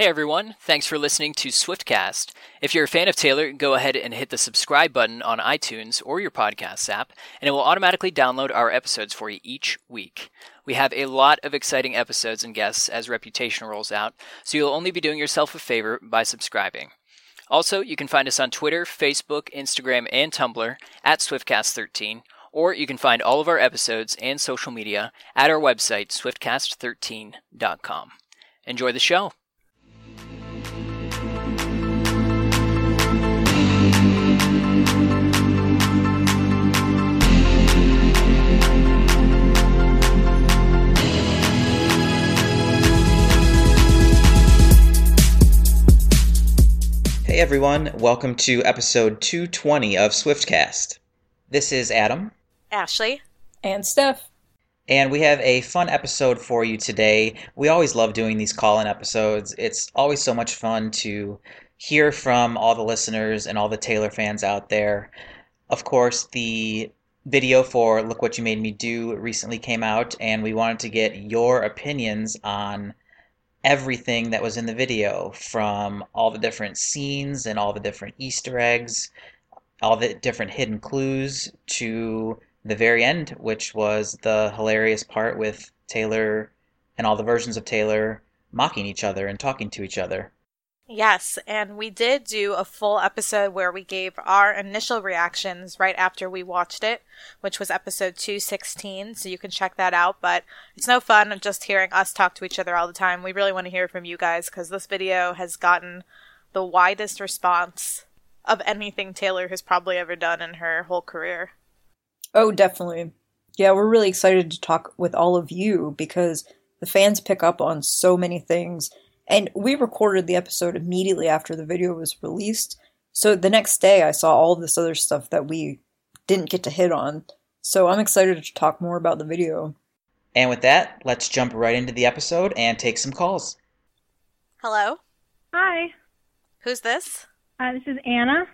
Hey everyone, thanks for listening to Swiftcast. If you're a fan of Taylor, go ahead and hit the subscribe button on iTunes or your podcast app, and it will automatically download our episodes for you each week. We have a lot of exciting episodes and guests as Reputation rolls out, so you'll only be doing yourself a favor by subscribing. Also, you can find us on Twitter, Facebook, Instagram, and Tumblr at Swiftcast13, or you can find all of our episodes and social media at our website, swiftcast13.com. Enjoy the show. Hey everyone, welcome to episode 220 of Swiftcast. This is Adam, Ashley. And Steph. and we have a fun episode for you today. We always love doing these call in episodes. It's always so much fun to hear from all the listeners and all the Taylor fans out there. Of course, the video for Look What You Made Me Do recently came out, and we wanted to get your opinions on everything that was in the video from all the different scenes and all the different Easter eggs, all the different hidden clues to the very end, which was the hilarious part with Taylor and all the versions of Taylor mocking each other and talking to each other. Yes, and we did do a full episode where we gave our initial reactions right after we watched it, which was episode 216, so you can check that out. But it's no fun just hearing us talk to each other all the time. We really want to hear from you guys because this video has gotten the widest response of anything Taylor has probably ever done in her whole career. Oh, definitely. Yeah, we're really excited to talk with all of you because the fans pick up on so many things. And we recorded the episode immediately after the video was released. So the next day, I saw all this other stuff that we didn't get to hit on. So I'm excited to talk more about the video. And with that, let's jump right into the episode and take some calls. Hello? Hi, Who's this? uh, this is Anna.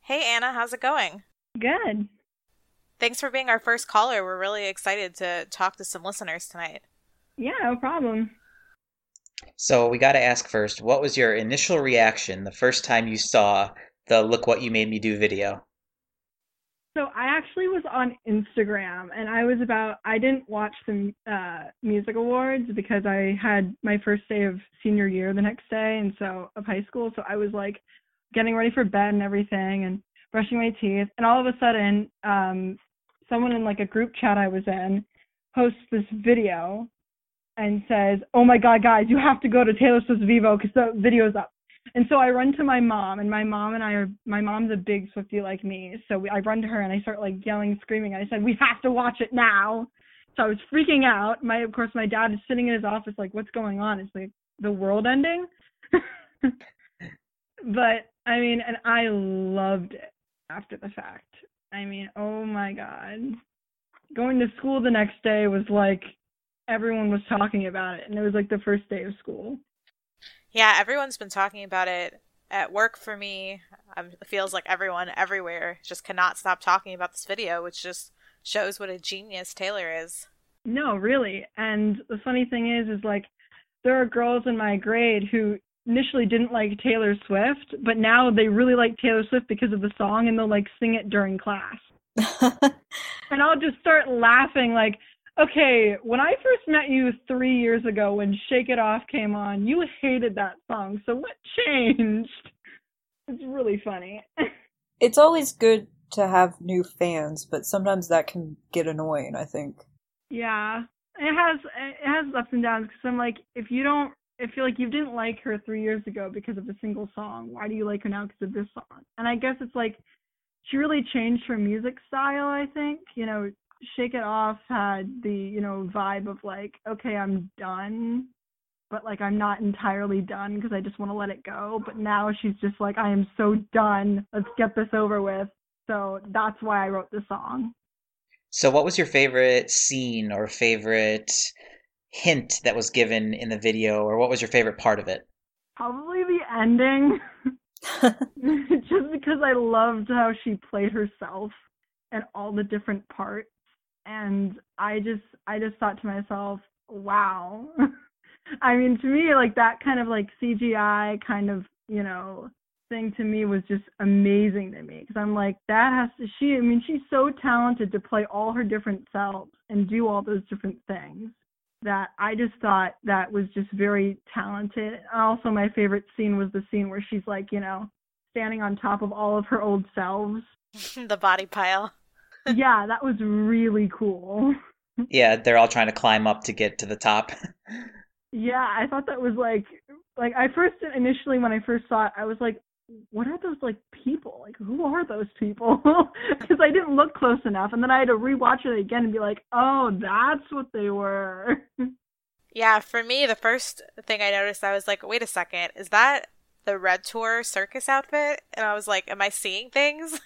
Hey, Anna, how's it going? Good. Thanks for being our first caller. We're really excited to talk to some listeners tonight. Yeah, no problem. So we got to ask first, what was your initial reaction the first time you saw the Look What You Made Me Do video? So I actually was on Instagram, and I was about. I didn't watch the uh, music awards because I had my first day of senior year the next day, and so of high school. So I was like getting ready for bed and everything, and brushing my teeth, and all of a sudden, um, someone in like a group chat I was in posts this video and says, "Oh my God, guys, you have to go to Taylor Swift's Vevo because the video's up." And so I run to my mom, and my mom and I are. My mom's a big Swiftie like me, so we, I run to her and I start like yelling, screaming. I said, "We have to watch it now!" So I was freaking out. My, of course, my dad is sitting in his office, like, "What's going on?" It's like the world ending. but I mean, and I loved it after the fact. I mean, oh my god. Going to school the next day was like everyone was talking about it and it was like the first day of school. Yeah, everyone's been talking about it at work for me. Um, it feels like everyone everywhere just cannot stop talking about this video, which just shows what a genius Taylor is. No, really. And the funny thing is is like there are girls in my grade who initially didn't like Taylor Swift, but now they really like Taylor Swift because of the song and they'll like sing it during class. And I'll just start laughing like, okay, when I first met you three years ago when Shake It Off came on, you hated that song. So what changed? It's really funny. it's always good to have new fans, but sometimes that can get annoying, I think. yeah. It has it has ups and downs because I'm like, if you don't I feel like you didn't like her three years ago because of a single song. Why do you like her now because of this song? And I guess it's like she really changed her music style, I think. You know, Shake It Off had the, you know, vibe of like, okay, I'm done, but like I'm not entirely done because I just want to let it go. But now she's just like, I am so done. Let's get this over with. So that's why I wrote the song. So what was your favorite scene or favorite hint that was given in the video, or what was your favorite part of it? Probably the ending. just because I loved how she played herself and all the different parts. And I just I just thought to myself, wow. I mean, to me, like that kind of like CGI kind of, you know, thing to me was just amazing to me because I'm like, that has to, she, I mean, she's so talented to play all her different selves and do all those different things that I just thought that was just very talented. Also, my favorite scene was the scene where she's like, you know, standing on top of all of her old selves. the body pile. Yeah, that was really cool. Yeah, they're all trying to climb up to get to the top. Yeah, I thought that was like like I first initially when I first saw it, I was like, what are those like people? Like who are those people? Because I didn't look close enough, and then I had to rewatch it again and be like, oh, that's what they were. Yeah, for me, the first thing I noticed, I was like, wait a second, is that the Red Tour circus outfit? And I was like, am I seeing things?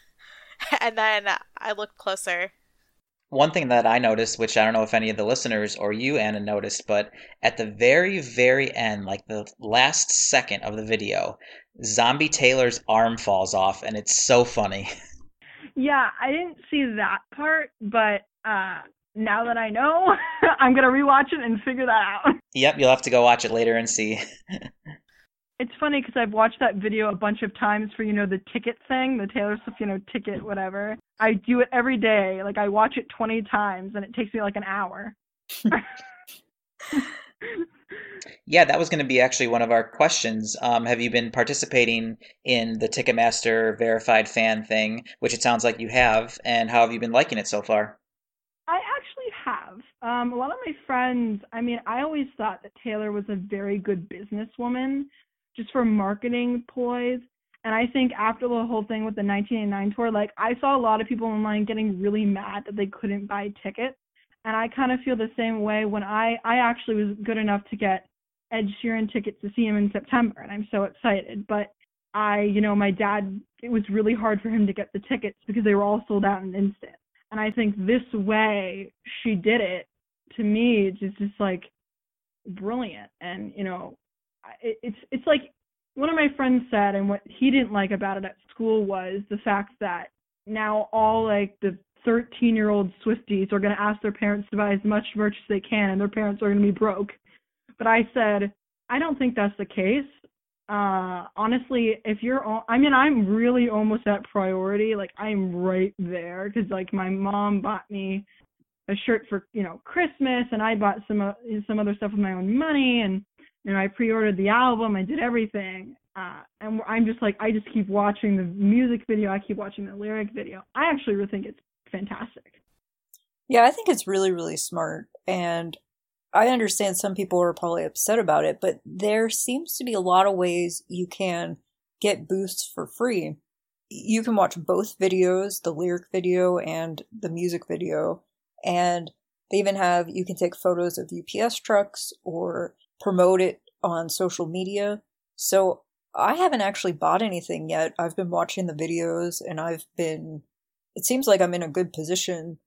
and then I looked closer. One thing that I noticed, which I don't know if any of the listeners or you, Anna, noticed, but at the very, very end, like the last second of the video, Zombie Taylor's arm falls off, and it's so funny. yeah, I didn't see that part, but uh now that I know, I'm gonna rewatch it and figure that out. Yep, you'll have to go watch it later and see. It's funny because I've watched that video a bunch of times for you know the ticket thing, the Taylor Swift you know ticket whatever. I do it every day. Like I watch it 20 times and it takes me like an hour. yeah, that was going to be actually one of our questions. Um, have you been participating in the Ticketmaster verified fan thing, which it sounds like you have, and how have you been liking it so far? I actually have. Um, a lot of my friends, I mean, I always thought that Taylor was a very good businesswoman just for marketing ploys. And I think after the whole thing with the 1989 tour, like I saw a lot of people online getting really mad that they couldn't buy tickets. And I kind of feel the same way when I I actually was good enough to get Ed Sheeran tickets to see him in September, and I'm so excited. But I, you know, my dad, it was really hard for him to get the tickets because they were all sold out in an instant. And I think this way she did it to me, just, just like brilliant. And you know, it, it's it's like one of my friends said, and what he didn't like about it at school was the fact that now all like the 13 year old Swifties are going to ask their parents to buy as much merch as they can, and their parents are going to be broke. But I said, I don't think that's the case. Uh, honestly, if you're, all, I mean, I'm really almost at priority. Like I'm right there because like my mom bought me a shirt for you know Christmas, and I bought some uh, some other stuff with my own money, and you know I pre-ordered the album, I did everything. Uh, and I'm just like I just keep watching the music video, I keep watching the lyric video. I actually really think it's fantastic. Yeah, I think it's really really smart, and I understand some people are probably upset about it, but there seems to be a lot of ways you can get boosts for free. You can watch both videos, the lyric video and the music video, and they even have you can take photos of UPS trucks or promote it on social media. So I haven't actually bought anything yet. I've been watching the videos and I've been it seems like I'm in a good position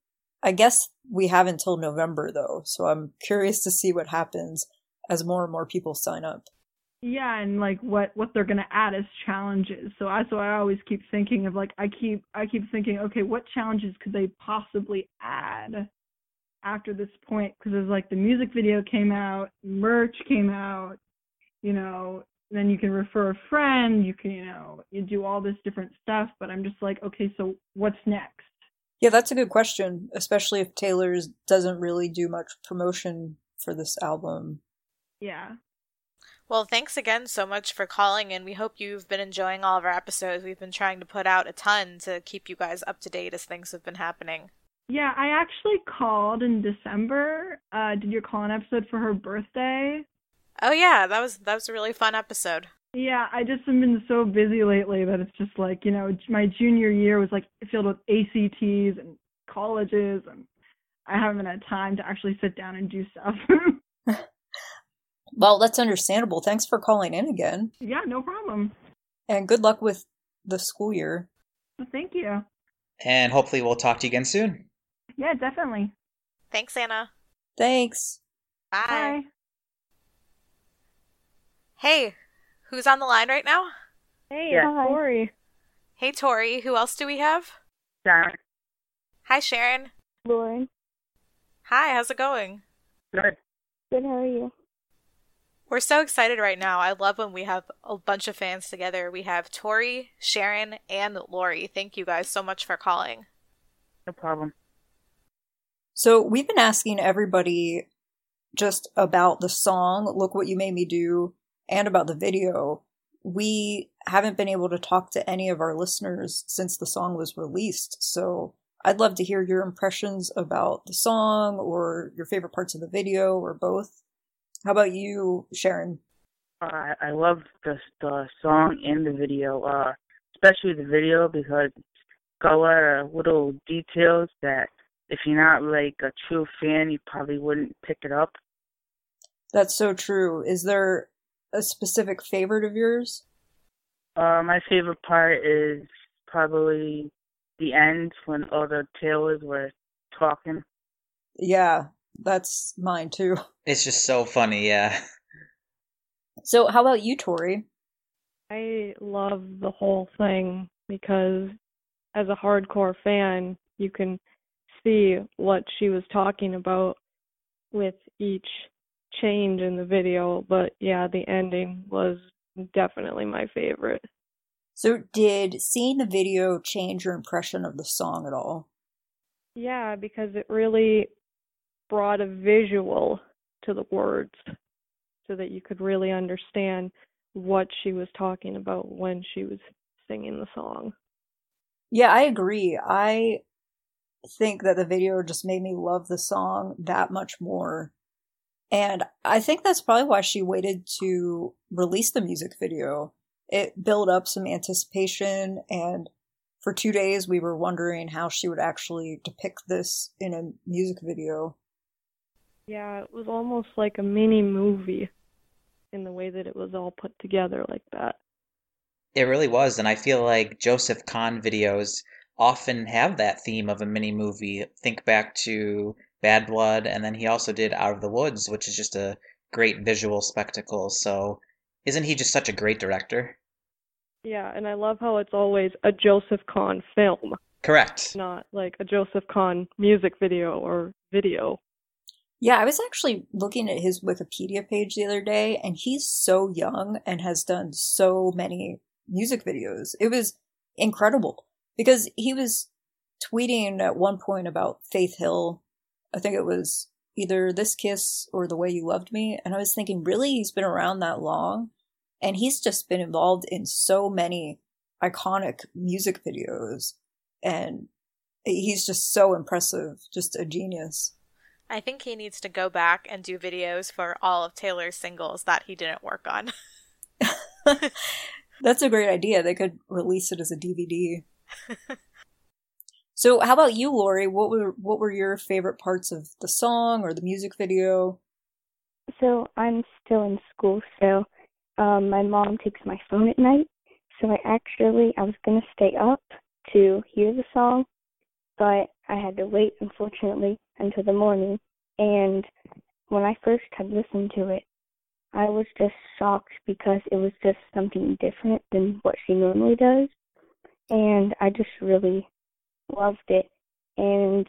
I guess we have until November though, so I'm curious to see what happens as more and more people sign up. Yeah, and like what what they're gonna add as challenges. So I so I always keep thinking of like I keep I keep thinking, okay, what challenges could they possibly add after this point? Because it's like the music video came out, merch came out, you know, then you can refer a friend, you can you know you do all this different stuff. But I'm just like, okay, so what's next? Yeah, that's a good question, especially if Taylor's doesn't really do much promotion for this album. Yeah. Well, thanks again so much for calling, and we hope you've been enjoying all of our episodes. We've been trying to put out a ton to keep you guys up to date as things have been happening. Yeah, I actually called in December. Uh, did your call an episode for her birthday? Oh yeah, that was that was a really fun episode. Yeah, I just have been so busy lately that it's just like, you know, my junior year was like filled with ACTs and colleges and I haven't had time to actually sit down and do stuff. well, that's understandable. Thanks for calling in again. Yeah, no problem. And good luck with the school year. Well, thank you. And hopefully we'll talk to you again soon. Yeah, definitely. Thanks, Anna. Thanks. Bye. Bye. Hey, Who's on the line right now? Hey, yeah. Tori. Hey, Tori. Who else do we have? Sharon. Hi, Sharon. Lauren. Hi, how's it going? Good. Good, how are you? We're so excited right now. I love when we have a bunch of fans together. We have Tori, Sharon, and Lori. Thank you guys so much for calling. No problem. So we've been asking everybody just about the song, Look What You Made Me Do, and about the video. We haven't been able to talk to any of our listeners since the song was released. So I'd love to hear your impressions about the song or your favorite parts of the video or both. How about you, Sharon? I love the the song and the video, uh, especially the video because it's got a lot of little details that if you're not like a true fan, you probably wouldn't pick it up. That's so true. Is there a specific favorite of yours? Uh, my favorite part is probably the end when all the Taylors were talking. Yeah, that's mine too. It's just so funny, yeah. So, how about you, Tori? I love the whole thing because as a hardcore fan, you can see what she was talking about with each change in the video. But yeah, the ending was definitely my favorite. So, did seeing the video change your impression of the song at all? Yeah, because it really brought a visual to the words so that you could really understand what she was talking about when she was singing the song. Yeah, I agree. I think that the video just made me love the song that much more. And I think that's probably why she waited to release the music video. It built up some anticipation, and for two days we were wondering how she would actually depict this in a music video. Yeah, it was almost like a mini movie in the way that it was all put together like that. It really was, and I feel like Joseph Kahn videos often have that theme of a mini movie. Think back to Bad Blood, and then he also did Out of the Woods, which is just a great visual spectacle. So, isn't he just such a great director? Yeah, and I love how it's always a Joseph Kahn film, Correct. not like a Joseph Kahn music video or video. Yeah, I was actually looking at his Wikipedia page the other day, and he's so young and has done so many music videos. It was incredible because he was tweeting at one point about Faith Hill. I think it was either This Kiss or The Way You Loved Me. And I was thinking, really? He's been around that long? And he's just been involved in so many iconic music videos. And he's just so impressive, just a genius. I think he needs to go back and do videos for all of Taylor's singles that he didn't work on. That's a great idea. They could release it as a DVD. so, how about you, Lori? What were what were your favorite parts of the song or the music video? So I'm still in school, so um, my mom takes my phone at night. So I actually I was gonna stay up to hear the song, but I had to wait, unfortunately, until the morning. And when I first had listened to it, I was just shocked because it was just something different than what she normally does. And I just really loved it. And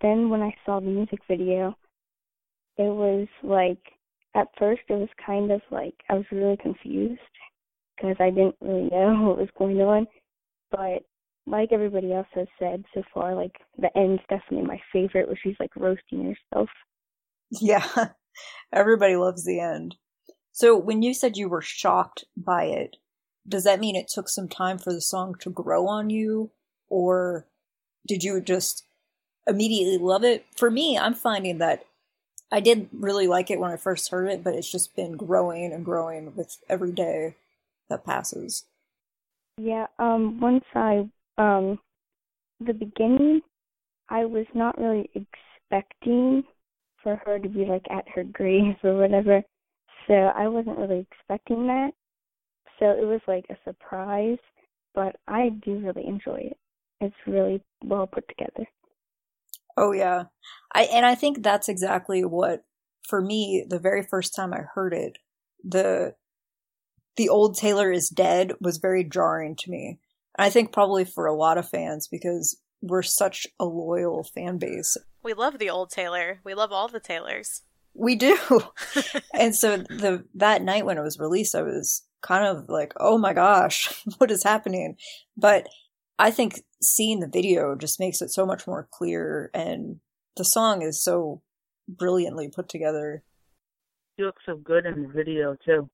then when I saw the music video, it was like, at first, it was kind of like I was really confused because I didn't really know what was going on. But like everybody else has said so far, like the end's definitely my favorite, where she's like roasting herself. Yeah, everybody loves the end. So, when you said you were shocked by it, does that mean it took some time for the song to grow on you? Or did you just immediately love it? For me, I'm finding that I did really like it when I first heard it, but it's just been growing and growing with every day that passes. Yeah, um, once I, um, the beginning, I was not really expecting for her to be like at her grave or whatever. So I wasn't really expecting that. So it was like a surprise, but I do really enjoy it. It's really well put together. Oh yeah. I and I think that's exactly what for me the very first time I heard it, the the old Taylor is dead was very jarring to me. And I think probably for a lot of fans because we're such a loyal fan base. We love the old Taylor. We love all the Taylors. We do. and so the that night when it was released, I was kind of like, "Oh my gosh, what is happening?" But I think seeing the video just makes it so much more clear and the song is so brilliantly put together. She looks so good in the video too.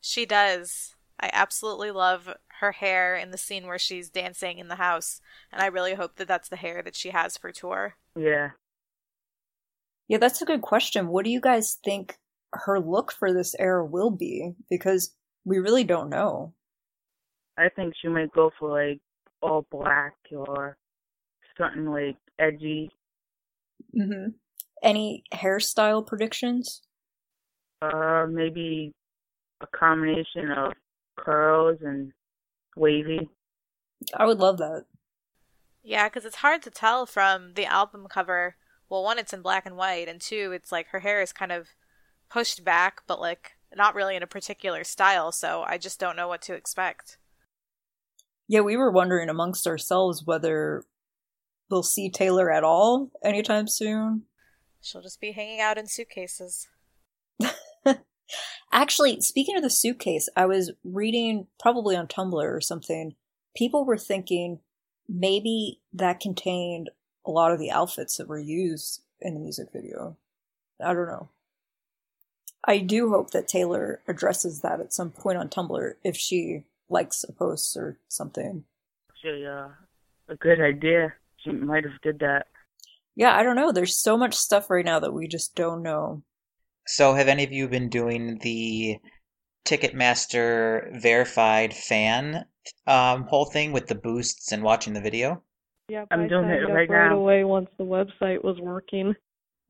She does. I absolutely love her hair in the scene where she's dancing in the house, and I really hope that that's the hair that she has for tour. Yeah. Yeah, that's a good question. What do you guys think her look for this era will be? Because we really don't know. I think she might go for like all black or something like edgy. Mm-hmm. Any hairstyle predictions? Uh, maybe a combination of curls and wavy. I would love that. Yeah, because it's hard to tell from the album cover. Well, one, it's in black and white, and two, it's like her hair is kind of pushed back, but like not really in a particular style, so I just don't know what to expect. Yeah, we were wondering amongst ourselves whether we'll see Taylor at all anytime soon. She'll just be hanging out in suitcases. Actually, speaking of the suitcase, I was reading probably on Tumblr or something. People were thinking maybe that contained a lot of the outfits that were used in the music video. I don't know. I do hope that Taylor addresses that at some point on Tumblr if she likes a post or something. Actually, uh, a good idea. She might have did that. Yeah, I don't know. There's so much stuff right now that we just don't know. So, have any of you been doing the Ticketmaster verified fan um, whole thing with the boosts and watching the video? Yep, I'm I doing it right now. right right away once the website was working.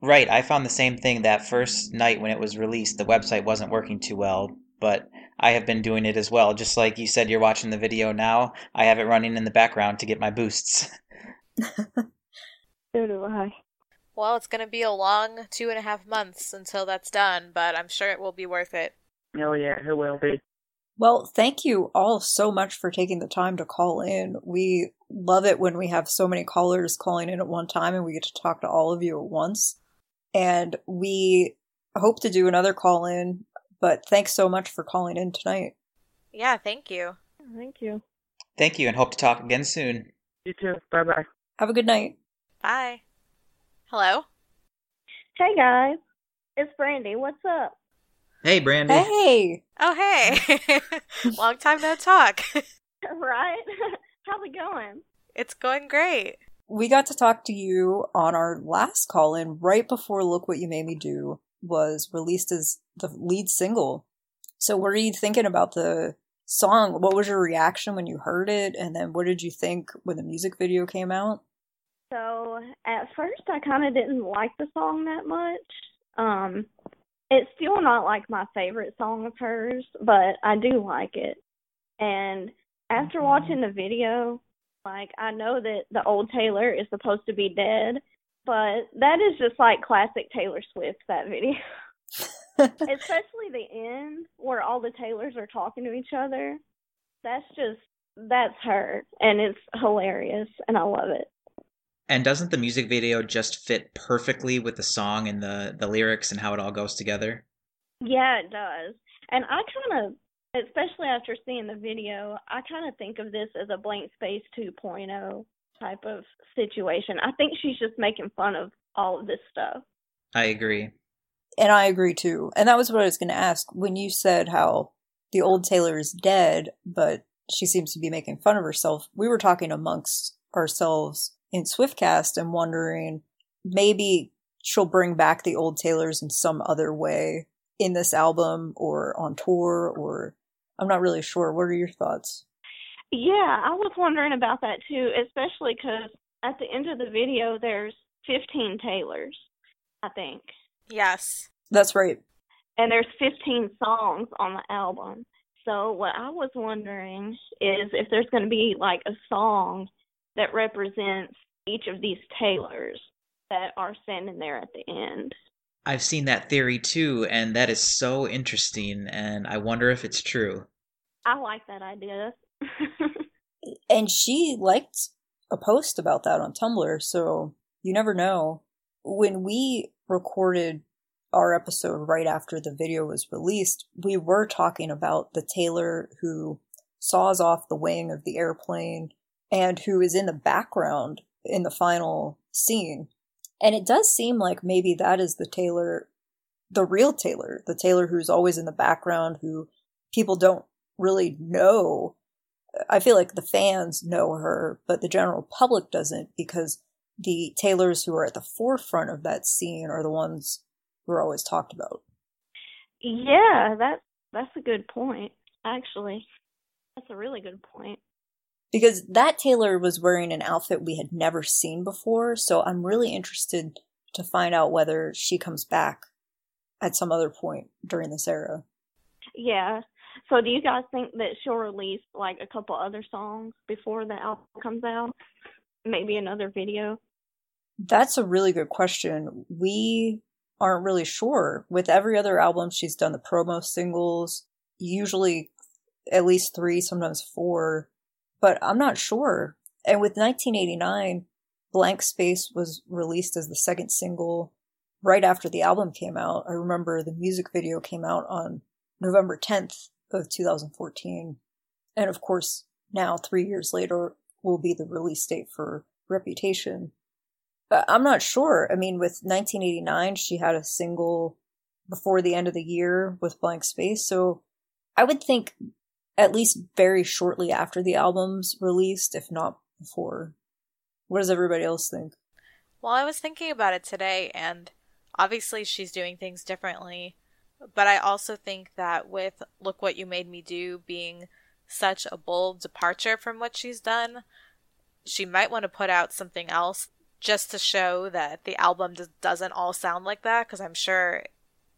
Right, I found the same thing that first night when it was released. The website wasn't working too well, but I have been doing it as well. Just like you said, you're watching the video now. I have it running in the background to get my boosts. So do I. Well, it's going to be a long two and a half months until that's done, but I'm sure it will be worth it. Oh yeah, it will be. Well, thank you all so much for taking the time to call in. We love it when we have so many callers calling in at one time and we get to talk to all of you at once. And we hope to do another call in, but thanks so much for calling in tonight. Yeah, thank you. Thank you. Thank you and hope to talk again soon. You too. Bye bye. Have a good night. Bye. Hello? Hey guys, it's Brandy. What's up? Hey, Brandy. Hey! Oh, hey. Long time no talk. right? How's it going? it's going great. We got to talk to you on our last call in right before Look What You Made Me Do was released as the lead single. So, what are you thinking about the song? What was your reaction when you heard it? And then, what did you think when the music video came out? So at first, I kind of didn't like the song that much. Um, it's still not like my favorite song of hers, but I do like it. And after watching the video, like I know that the old Taylor is supposed to be dead, but that is just like classic Taylor Swift that video. Especially the end where all the Taylors are talking to each other. That's just that's her and it's hilarious and I love it. And doesn't the music video just fit perfectly with the song and the, the lyrics and how it all goes together? Yeah, it does. And I kind of, especially after seeing the video, I kind of think of this as a blank space 2.0 type of situation. I think she's just making fun of all of this stuff. I agree. And I agree too. And that was what I was going to ask. When you said how the old Taylor is dead, but she seems to be making fun of herself, we were talking amongst ourselves in Swiftcast I'm wondering maybe she'll bring back the old Taylors in some other way in this album or on tour or I'm not really sure. What are your thoughts? Yeah, I was wondering about that too, especially because at the end of the video, there's 15 Taylors, I think. Yes. That's right. And there's 15 songs on the album. So what I was wondering is if there's going to be like a song that represents each of these Taylors that are standing there at the end. I've seen that theory too, and that is so interesting, and I wonder if it's true. I like that idea. And she liked a post about that on Tumblr, so you never know. When we recorded our episode right after the video was released, we were talking about the Taylor who saws off the wing of the airplane and who is in the background in the final scene. And it does seem like maybe that is the Taylor, the real Taylor, the Taylor who's always in the background, who people don't really know. I feel like the fans know her, but the general public doesn't because the Taylors who are at the forefront of that scene are the ones who are always talked about. Yeah, that that's a good point. Actually, that's a really good point. Because that Taylor was wearing an outfit we had never seen before, so I'm really interested to find out whether she comes back at some other point during this era. Yeah. So do you guys think that she'll release like a couple other songs before the album comes out? Maybe another video? That's a really good question. We aren't really sure. With every other album, she's done the promo singles, usually at least three, sometimes four, but I'm not sure. And with 1989, Blank Space was released as the second single right after the album came out. I remember the music video came out on November 10th of 2014. And of course, now, three years later, will be the release date for Reputation. But I'm not sure. I mean, with 1989, she had a single before the end of the year with Blank Space. So I would think at least very shortly after the album's released, if not before. What does everybody else think? Well, I was thinking about it today, and obviously she's doing things differently. But I also think that with Look What You Made Me Do being such a bold departure from what she's done, she might want to put out something else just to show that the album doesn't all sound like that. Because I'm sure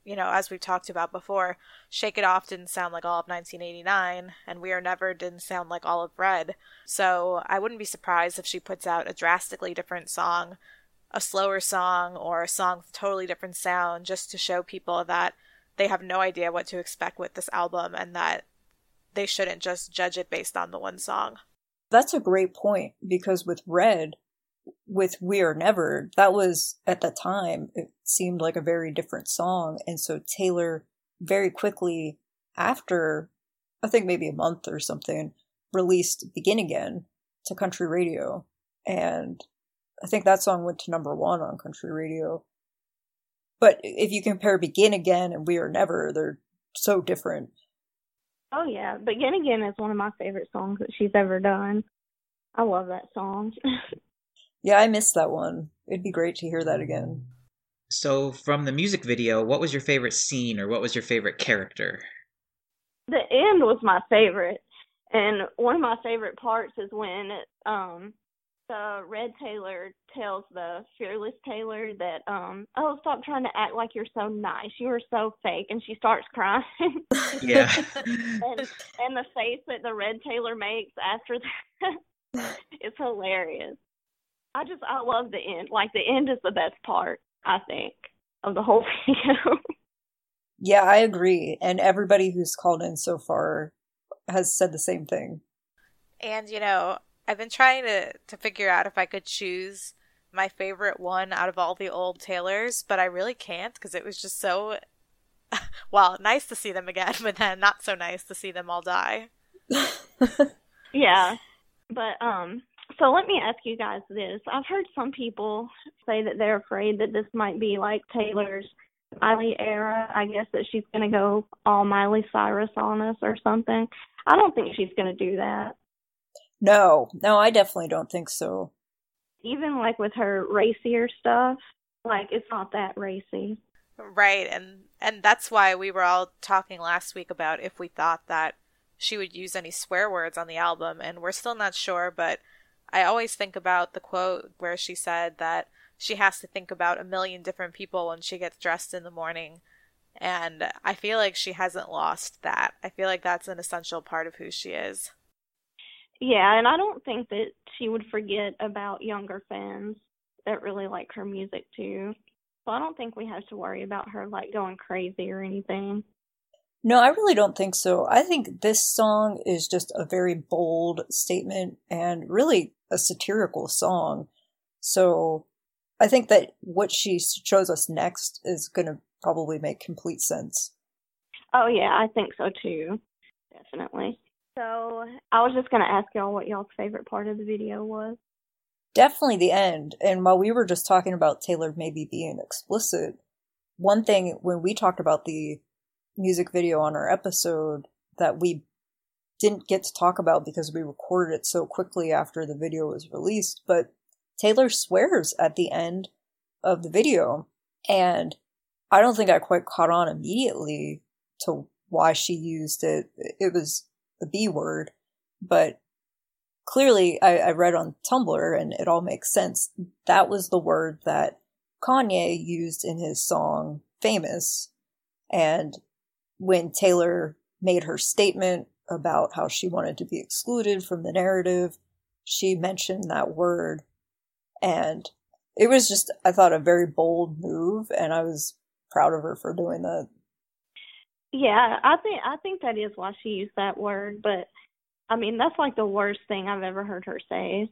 you know, as we've talked about before, Shake It Off didn't sound like all of 1989, and We Are Never didn't sound like all of Red. So I wouldn't be surprised if she puts out a drastically different song, a slower song, or a song with a totally different sound, just to show people that they have no idea what to expect with this album and that they shouldn't just judge it based on the one song. That's a great point because with Red, with We Are Never, that was at the time, it seemed like a very different song. And so Taylor very quickly after, I think maybe a month or something, released Begin Again to country radio. And I think that song went to number one on country radio. But if you compare Begin Again and We Are Never, they're so different. Oh yeah, Begin Again is one of my favorite songs that she's ever done. I love that song. Yeah, I missed that one. It'd be great to hear that again. So, from the music video, what was your favorite scene or what was your favorite character? The end was my favorite. And one of my favorite parts is when um the red Taylor tells the fearless Taylor that um oh stop trying to act like you're so nice you are so fake and she starts crying yeah and and the face that the red Taylor makes after that it's hilarious I just I love the end. Like the end is the best part, I think, of the whole video. yeah, I agree. And everybody who's called in so far has said the same thing. And you know, I've been trying to to figure out if I could choose my favorite one out of all the old Taylors, but I really can't because it was just so well, nice to see them again, but then not so nice to see them all die. yeah. But um so let me ask you guys this. I've heard some people say that they're afraid that this might be like Taylor's Miley era. I guess that she's going to go all Miley Cyrus on us or something. I don't think she's going to do that. No, no, I definitely don't think so. Even like with her racier stuff, like it's not that racy. Right, and and that's why we were all talking last week about if we thought that she would use any swear words on the album, and we're still not sure, but I always think about the quote where she said that she has to think about a million different people when she gets dressed in the morning. And I feel like she hasn't lost that. I feel like that's an essential part of who she is. Yeah, and I don't think that she would forget about younger fans that really like her music too. So I don't think we have to worry about her like going crazy or anything. No, I really don't think so. I think this song is just a very bold statement and really a satirical song. So I think that what she shows us next is going to probably make complete sense. Oh yeah, I think so too. Definitely. So I was just gonna ask y'all what y'all's favorite part of the video was. Definitely the end. And while we were just talking about Taylor maybe being explicit, one thing when we talked about the music video on our episode that we didn't get to talk about because we recorded it so quickly after the video was released, but Taylor swears at the end of the video. And I don't think I quite caught on immediately to why she used it. It was the B word, but clearly I, I read on Tumblr and it all makes sense. That was the word that Kanye used in his song Famous. And when Taylor made her statement about how she wanted to be excluded from the narrative, she mentioned that word. And it was just, I thought, a very bold move, and I was proud of her for doing that. Yeah, I think I think that is why she used that word, but I mean that's like the worst thing I've ever heard her say.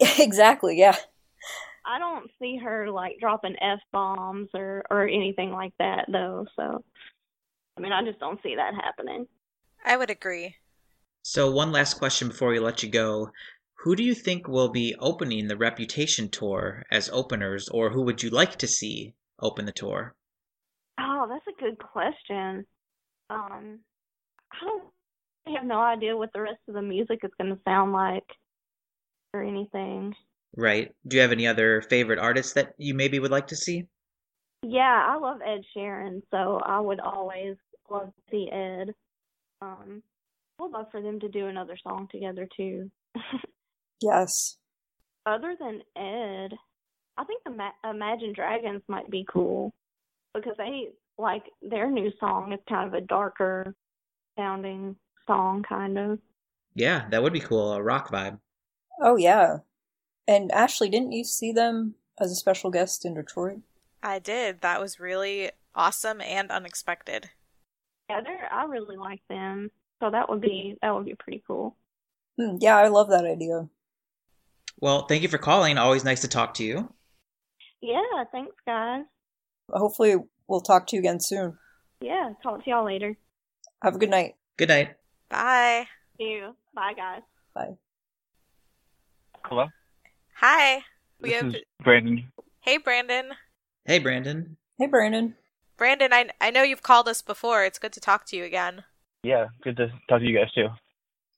exactly, yeah. I don't see her like dropping f bombs or or anything like that though. So, I mean, I just don't see that happening. I would agree. So, one last question before we let you go. Who do you think will be opening the Reputation tour as openers, or who would you like to see open the tour? Oh, that's a good question. Um, I don't I have no idea what the rest of the music is going to sound like or anything. Right. Do you have any other favorite artists that you maybe would like to see? Yeah, I love Ed Sheeran, so I would always love to see Ed. Um, would love for them to do another song together too. yes. Other than Ed, I think the Imagine Dragons might be cool because they like their new song is kind of a darker sounding song, kind of. Yeah, that would be cool. A rock vibe. Oh yeah, and Ashley, didn't you see them as a special guest in Detroit? I did. That was really awesome and unexpected. Yeah, they're, I really like them. So that would be that would be pretty cool. Hmm, yeah, I love that idea. Well, thank you for calling. Always nice to talk to you. Yeah, thanks, guys. Hopefully, we'll talk to you again soon. Yeah, talk to y'all later. Have a good night. Good night. Bye. See you. Bye, guys. Bye. Hello. Hi. We this have... is Brandon. Hey, Brandon. Hey, Brandon. Hey, Brandon. Brandon, I I know you've called us before. It's good to talk to you again. Yeah, good to talk to you guys too.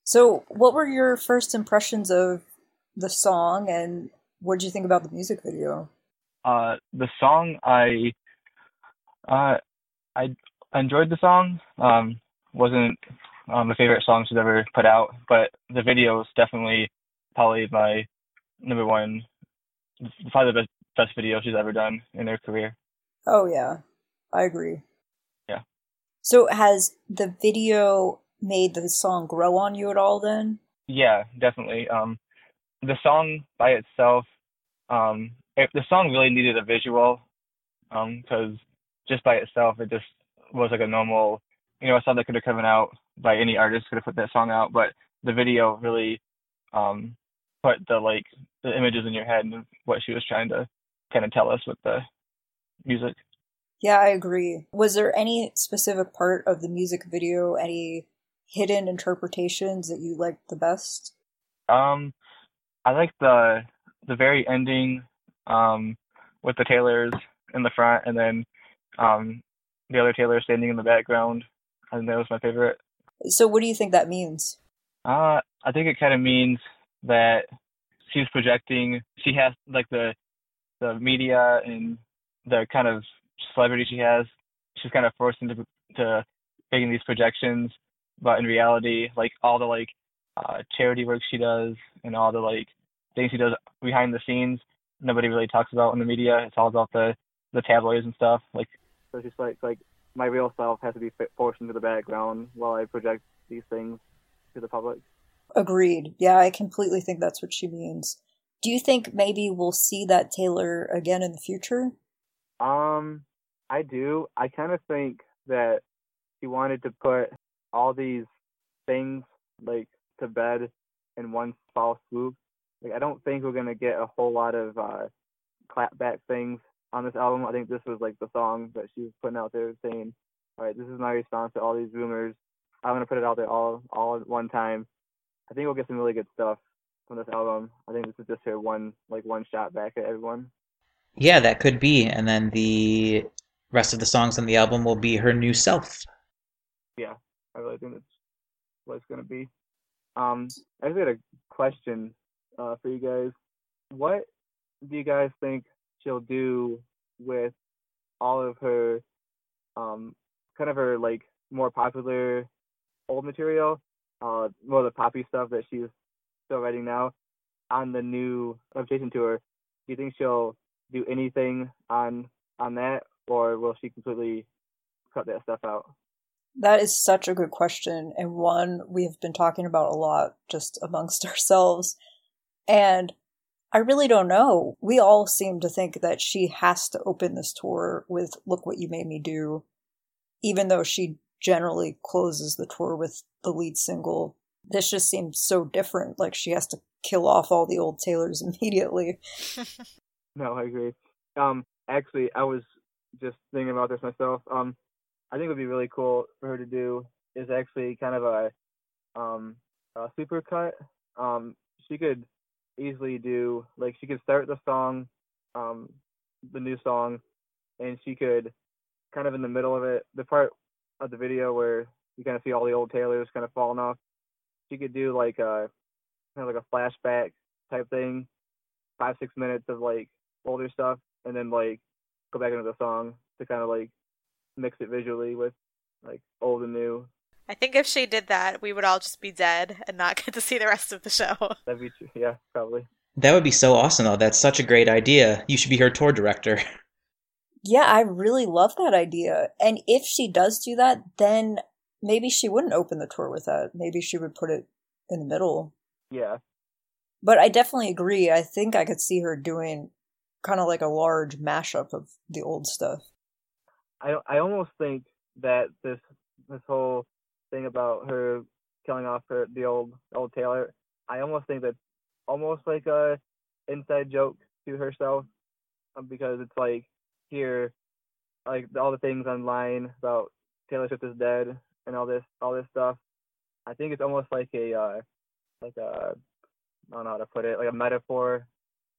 So, what were your first impressions of the song, and what did you think about the music video? Uh, the song, I, uh, I enjoyed the song. Um, wasn't um, my favorite song she's ever put out, but the video is definitely probably my number one, probably the best, best video she's ever done in her career. Oh yeah, I agree. Yeah. So has the video made the song grow on you at all? Then? Yeah, definitely. Um, the song by itself, um, it, the song really needed a visual, um, because just by itself, it just was like a normal, you know, a song that could have come out by any artist could have put that song out, but the video really um put the like the images in your head and what she was trying to kind of tell us with the music. Yeah, I agree. Was there any specific part of the music video, any hidden interpretations that you liked the best? Um, I like the the very ending um with the Taylors in the front and then um the other Taylor standing in the background. I think that was my favorite. So, what do you think that means? Uh, I think it kind of means that she's projecting. She has like the the media and the kind of celebrity she has. She's kind of forced into to making these projections, but in reality, like all the like uh, charity work she does and all the like things she does behind the scenes, nobody really talks about in the media. It's all about the the tabloids and stuff. Like so, she's like like my real self has to be forced into the background while I project these things to the public. Agreed. Yeah, I completely think that's what she means. Do you think maybe we'll see that Taylor again in the future? Um, I do. I kind of think that she wanted to put all these things like to bed in one fall swoop. Like I don't think we're gonna get a whole lot of uh clapback things on this album. I think this was like the song that she was putting out there saying, All right, this is my response to all these rumors. I'm gonna put it out there all all at one time. I think we'll get some really good stuff from this album. I think this is just her one like one shot back at everyone. Yeah, that could be. And then the rest of the songs on the album will be her new self. Yeah, I really think that's what it's gonna be. Um, I just had a question uh, for you guys. What do you guys think she'll do with all of her, um, kind of her like more popular old material, uh, more of the poppy stuff that she's still writing now, on the new Reputation tour? Do you think she'll do anything on on that, or will she completely cut that stuff out? That is such a good question, and one we have been talking about a lot just amongst ourselves. And I really don't know. We all seem to think that she has to open this tour with Look What You Made Me Do, even though she generally closes the tour with the lead single. This just seems so different. Like she has to kill off all the old Taylors immediately. no, I agree. Um, actually, I was just thinking about this myself. Um, I think it would be really cool for her to do is actually kind of a um a super cut. Um, she could easily do like she could start the song, um, the new song, and she could kind of in the middle of it, the part of the video where you kind of see all the old Taylors kind of falling off. She could do like a kind of like a flashback type thing, five six minutes of like older stuff, and then like go back into the song to kind of like mix it visually with like old and new. I think if she did that, we would all just be dead and not get to see the rest of the show. That'd be true. Yeah, probably. That would be so awesome, though. That's such a great idea. You should be her tour director. Yeah, I really love that idea. And if she does do that, then maybe she wouldn't open the tour with that. Maybe she would put it in the middle. Yeah. But I definitely agree. I think I could see her doing kind of like a large mashup of the old stuff. I I almost think that this this whole thing about her killing off her the old old Taylor, I almost think that's almost like a inside joke to herself, um, because it's like here, like all the things online about Taylor Swift is dead and all this all this stuff. I think it's almost like a uh, like a I don't know how to put it, like a metaphor,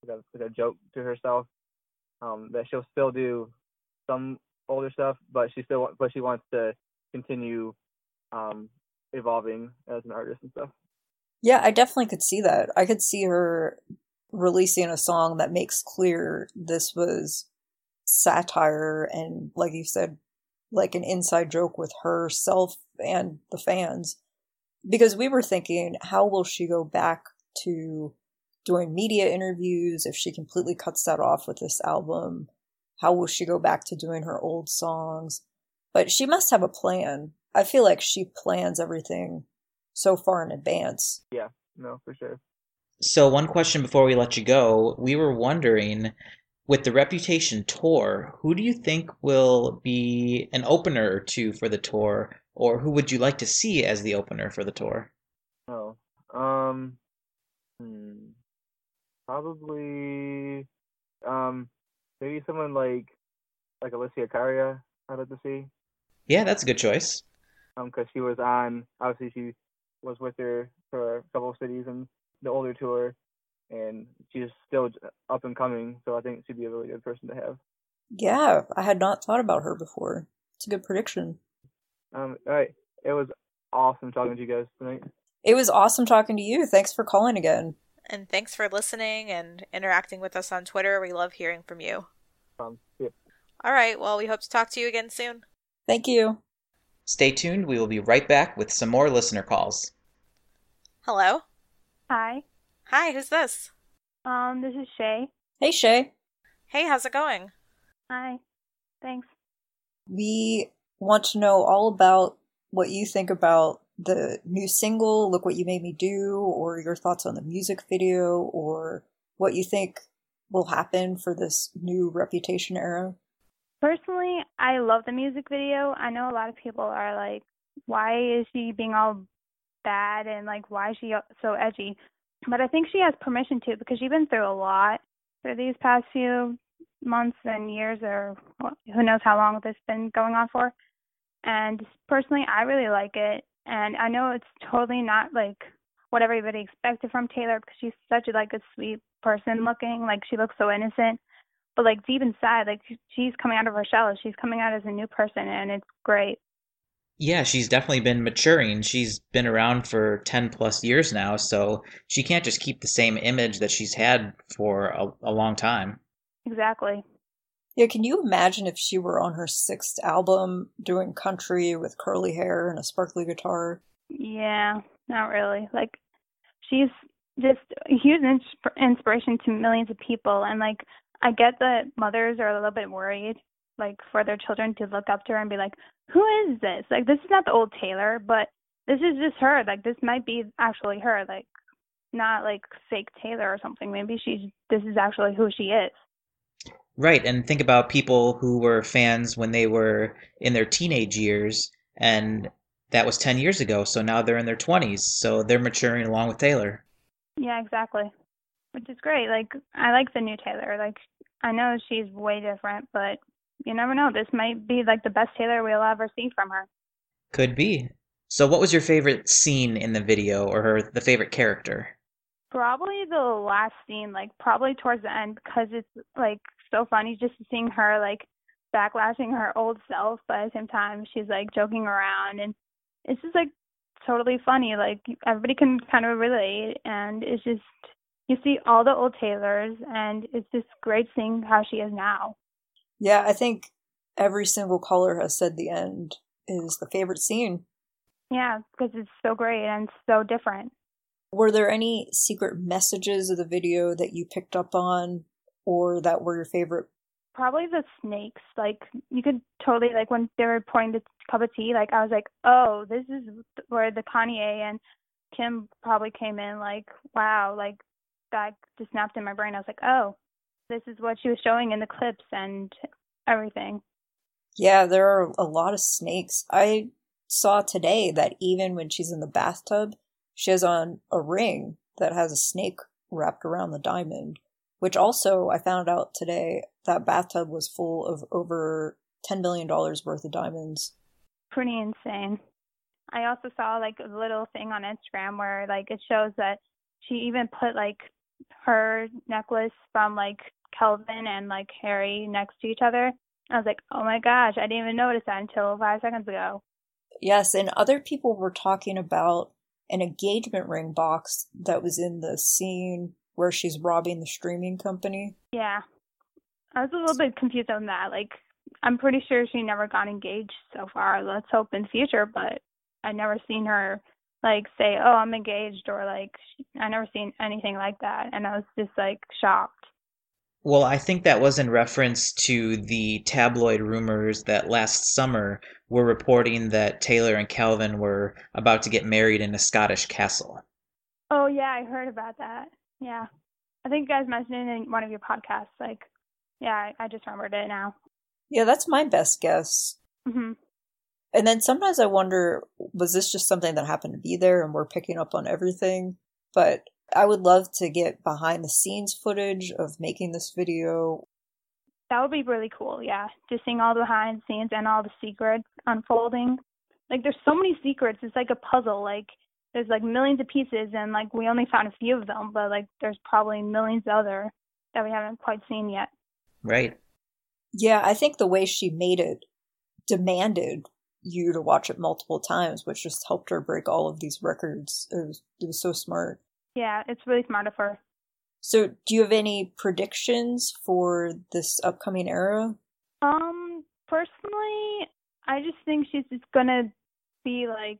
like a, like a joke to herself. Um, that she'll still do some older stuff, but she still but she wants to continue um, evolving as an artist and stuff. Yeah, I definitely could see that. I could see her releasing a song that makes clear this was satire and, like you said, like an inside joke with herself and the fans. Because we were thinking, how will she go back to doing media interviews if she completely cuts that off with this album? How will she go back to doing her old songs? But she must have a plan. I feel like she plans everything so far in advance. Yeah, no, for sure. So, one question before we let you go. We were wondering with the Reputation tour, who do you think will be an opener or two for the tour, or who would you like to see as the opener for the tour? Oh, um, hmm, probably, um, maybe someone like like Alessia Cara. I'd like to see. Yeah, that's a good choice. Um, because she was on. Obviously, she was with her for a couple of cities in the older tour, and she's still up and coming. So I think she'd be a really good person to have. Yeah, I had not thought about her before. It's a good prediction. Um, all right, it was awesome talking to you guys tonight. It was awesome talking to you. Thanks for calling again. And thanks for listening and interacting with us on Twitter. We love hearing from you. Um, yeah. All right. Well, we hope to talk to you again soon. Thank you. Stay tuned. We will be right back with some more listener calls. Hello. Hi. Hi, who's this? Um, this is Shay. Hey, Shay. Hey, how's it going? Hi. Thanks. We want to know all about what you think about the new single, Look What You Made Me Do, or your thoughts on the music video, or what you think will happen for this new Reputation era. Personally, I love the music video. I know a lot of people are like, why is she being all bad and like why is she so edgy? But I think she has permission to because she's been through a lot for these past few months and years, or who knows how long this has been going on for. And personally, I really like it. And I know it's totally not like what everybody expected from Taylor because she's such a like a sweet person looking. Like she looks so innocent, but like deep inside, like she's coming out of her shell. She's coming out as a new person, and it's great. Yeah, she's definitely been maturing. She's been around for 10 plus years now, so she can't just keep the same image that she's had for a, a long time. Exactly. Yeah, can you imagine if she were on her sixth album doing country with curly hair and a sparkly guitar? Yeah, not really. Like, she's just a huge ins- inspiration to millions of people. And, like, I get that mothers are a little bit worried, like, for their children to look up to her and be like, who is this? Like, this is not the old Taylor, but this is just her. Like, this might be actually her. Like, not like fake Taylor or something. Maybe she's, this is actually who she is. Right, and think about people who were fans when they were in their teenage years, and that was 10 years ago, so now they're in their 20s, so they're maturing along with Taylor. Yeah, exactly. Which is great. Like, I like the new Taylor. Like, I know she's way different, but you never know. This might be like the best Taylor we'll ever see from her. Could be. So, what was your favorite scene in the video, or her the favorite character? Probably the last scene, like probably towards the end, because it's like so funny just seeing her like backlashing her old self, but at the same time she's like joking around, and it's just like totally funny. Like everybody can kind of relate, and it's just you see all the old Taylors, and it's just great seeing how she is now. Yeah, I think every single caller has said the end is the favorite scene. Yeah, because it's so great and so different. Were there any secret messages of the video that you picked up on or that were your favorite? Probably the snakes. Like you could totally like when they were pouring the cup of tea, like I was like, Oh, this is where the Kanye and Kim probably came in like, wow, like that just snapped in my brain. I was like, Oh, this is what she was showing in the clips and everything. Yeah, there are a lot of snakes. I saw today that even when she's in the bathtub, she has on a ring that has a snake wrapped around the diamond, which also I found out today that bathtub was full of over $10 million worth of diamonds. Pretty insane. I also saw like a little thing on Instagram where like it shows that she even put like her necklace from like Calvin and like Harry next to each other. I was like, oh my gosh, I didn't even notice that until five seconds ago. Yes, and other people were talking about an engagement ring box that was in the scene where she's robbing the streaming company. Yeah. I was a little bit confused on that. Like, I'm pretty sure she never got engaged so far. Let's hope in future, but I never seen her like say, "Oh, I'm engaged," or like I never seen anything like that, and I was just like shocked. Well, I think that was in reference to the tabloid rumors that last summer were reporting that Taylor and Calvin were about to get married in a Scottish castle. Oh yeah, I heard about that. Yeah, I think you guys mentioned it in one of your podcasts. Like, yeah, I, I just remembered it now. Yeah, that's my best guess. hmm And then sometimes I wonder, was this just something that happened to be there and we're picking up on everything? But I would love to get behind the scenes footage of making this video. That would be really cool. Yeah, just seeing all the behind the scenes and all the secrets unfolding. Like, there's so many secrets. It's like a puzzle. Like, there's like millions of pieces, and like we only found a few of them, but like there's probably millions other that we haven't quite seen yet. Right. Yeah, I think the way she made it demanded you to watch it multiple times, which just helped her break all of these records. It was, it was so smart. Yeah, it's really smart of her. So, do you have any predictions for this upcoming era? Um, personally, I just think she's just gonna be like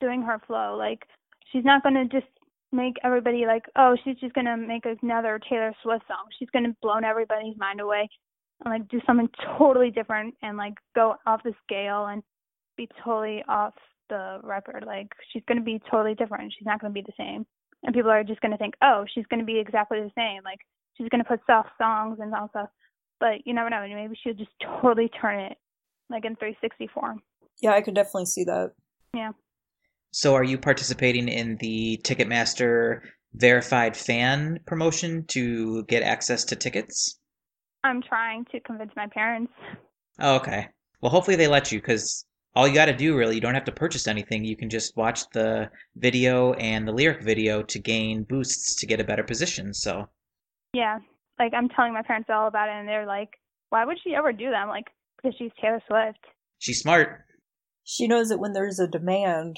doing her flow. Like, she's not gonna just make everybody like, oh, she's just gonna make another Taylor Swift song. She's gonna blow everybody's mind away and like do something totally different and like go off the scale and be totally off the record. Like, she's gonna be totally different. She's not gonna be the same and people are just going to think, oh, she's going to be exactly the same. Like she's going to put soft songs and all stuff. But you never know. Maybe she'll just totally turn it like in 360 form. Yeah, I could definitely see that. Yeah. So, are you participating in the Ticketmaster verified fan promotion to get access to tickets? I'm trying to convince my parents. Oh, okay. Well, hopefully they let you because all you got to do really, you don't have to purchase anything. You can just watch the video and the lyric video to gain boosts to get a better position. So, Yeah, like I'm telling my parents all about it, and they're like, "Why would she ever do that?" I'm like, "Because she's Taylor Swift." she's smart. She knows that when there's a demand,